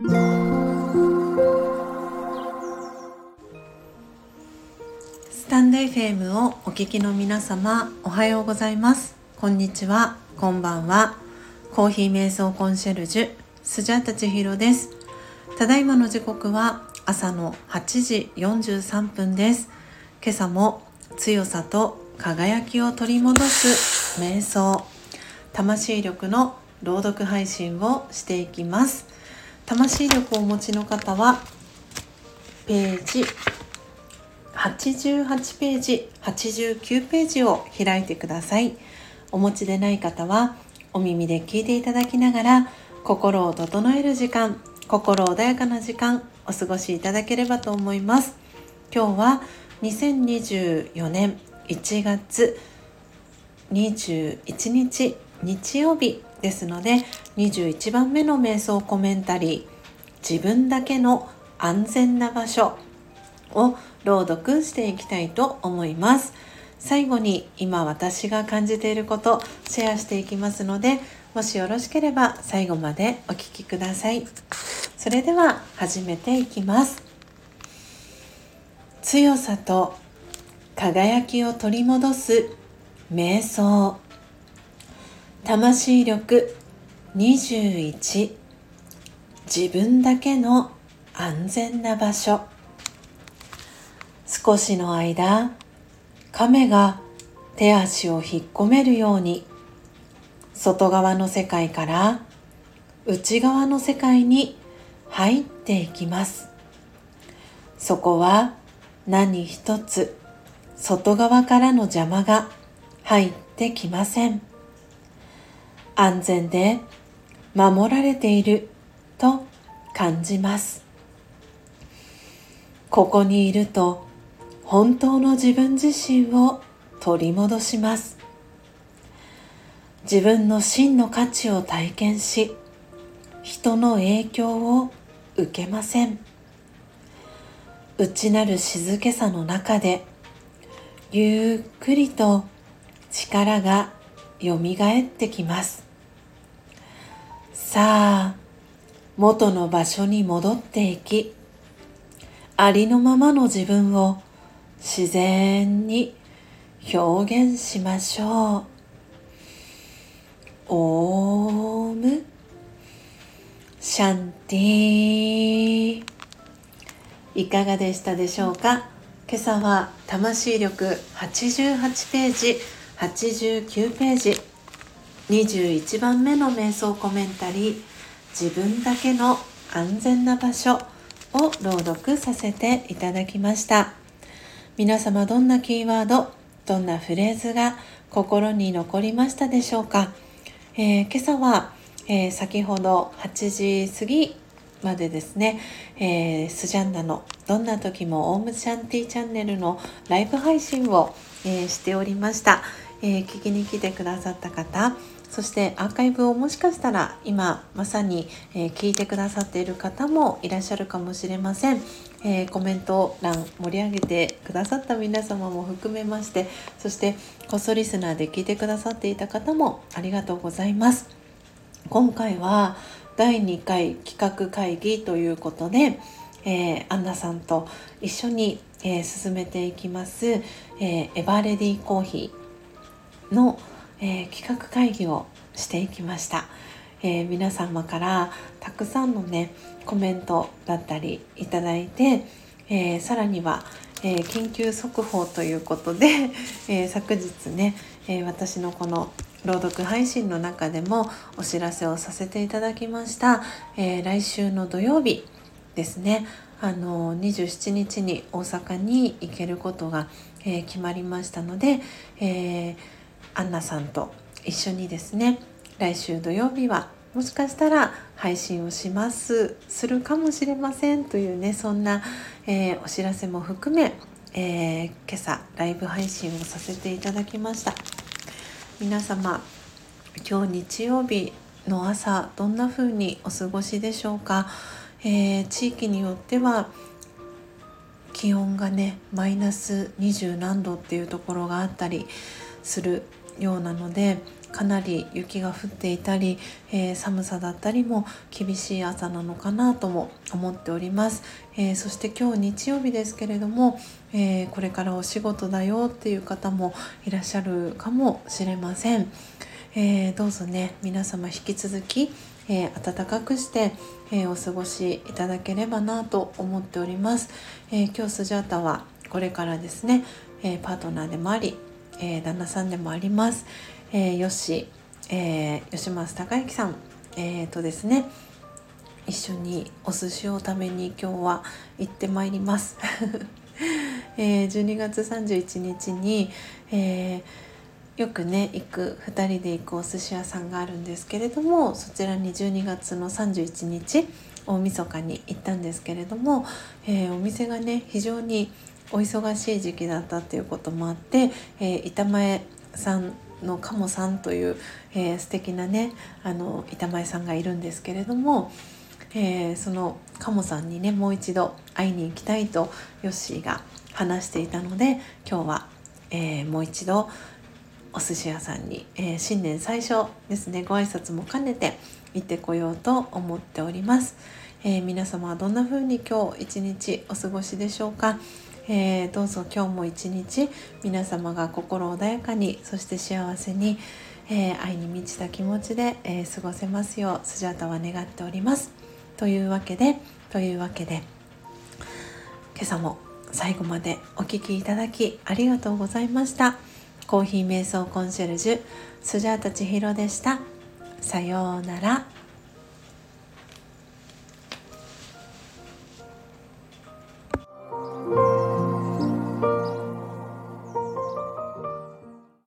スタンド FM をお聞きの皆様おはようございます。こんにちは。こんばんは。コーヒー瞑想コンシェルジュスジャタチヒロです。ただいまの時刻は朝の8時43分です。今朝も強さと輝きを取り戻す瞑想。魂力の朗読配信をしていきます。魂力をお持ちの方はページ88ページ89ページを開いてください。お持ちでない方はお耳で聞いていただきながら心を整える時間心穏やかな時間お過ごしいただければと思います。今日は2024年1月21日日曜日ですので21番目の瞑想コメンタリー自分だけの安全な場所を朗読していきたいと思います。最後に今私が感じていることシェアしていきますのでもしよろしければ最後までお聴きください。それでは始めていきます。強さと輝きを取り戻す瞑想。魂力21自分だけの安全な場所。少しの間亀が手足を引っ込めるように外側の世界から内側の世界に入っていきます。そこは何一つ外側からの邪魔が入ってきません。安全で守られていると感じます。ここにいると本当の自分自身を取り戻します。自分の真の価値を体験し人の影響を受けません。内なる静けさの中でゆっくりと力がよみがえってきます。さあ元の場所に戻っていきありのままの自分を自然に表現しましょう。オーム。シャンティいかがでしたでしょうか？今朝は魂力88ページ89ページ。21番目の瞑想コメンタリー「自分だけの安全な場所」を朗読させていただきました。皆様どんなキーワードどんなフレーズが心に残りましたでしょうか、えー、今朝は、えー、先ほど8時過ぎまでですね、えー、スジャンナのどんな時もオームシャンティチャンネルのライブ配信を、えしておりました、え聞きに来てくださった方そしてアーカイブをもしかしたら今まさに、聞いてくださっている方もいらっしゃるかもしれません、えー、コメント欄盛り上げてくださった皆様も含めましてそしてこっそリスナーで聞いてくださっていた方もありがとうございます。今回は第2回企画会議ということで、えー、アンナさんと一緒に、え進めていきます、えエバーレディコーヒーのえー、企画会議をしていきました、えー、皆様からたくさんのねコメントだったりいただいて、えー、さらには、え緊急速報ということで、え昨日ね、え私のこの朗読配信の中でもお知らせをさせていただきました、え来週の土曜日ですね。あの27日に大阪に行けることが、え決まりましたので、えーアンナさんと一緒にですね来週土曜日はもしかしたら配信をします。するかもしれませんというねそんな、えー、お知らせも含め、えー、今朝ライブ配信をさせていただきました。皆様今日日曜日の朝どんな風にお過ごしでしょうか、えー、地域によっては気温がねマイナス20何度っていうところがあったりするようなので、かなり雪が降っていたり、えー、寒さだったりも厳しい朝なのかなとも思っております、えー、そして今日日曜日ですけれども、えー、これからお仕事だよっていう方もいらっしゃるかもしれません、えどうぞね皆様引き続き、え暖かくして、えお過ごしいただければなと思っております、え今日スジャータはこれからですね、えパートナーでもあり、え旦那さんでもあります、えー、よし、えー、吉松孝之さん、えー、とですね一緒にお寿司を食べに今日は行ってまいります、えー、12月31日に、えー、よくね行く2人で行くお寿司屋さんがあるんですけれどもそちらに12月の31日大晦日に行ったんですけれども、えー、お店がね非常にお忙しい時期だったっていうこともあって、えー、板前さんの鴨さんという、えー、素敵なねあの板前さんがいるんですけれども、えー、その鴨さんにねもう一度会いに行きたいとヨッシーが話していたので今日は、えー、もう一度お寿司屋さんに、えー、新年最初ですねご挨拶も兼ねて行ってこようと思っております、え、皆様はどんな風に今日一日お過ごしでしょうか？えー、どうぞ今日も一日皆様が心穏やかにそして幸せに、えー、愛に満ちた気持ちで、えー、過ごせますようスジャタは願っております。というわけでというわけで今朝も最後までお聴きいただきありがとうございました。コーヒー瞑想コンシェルジュスジャータ千尋でした。さようなら。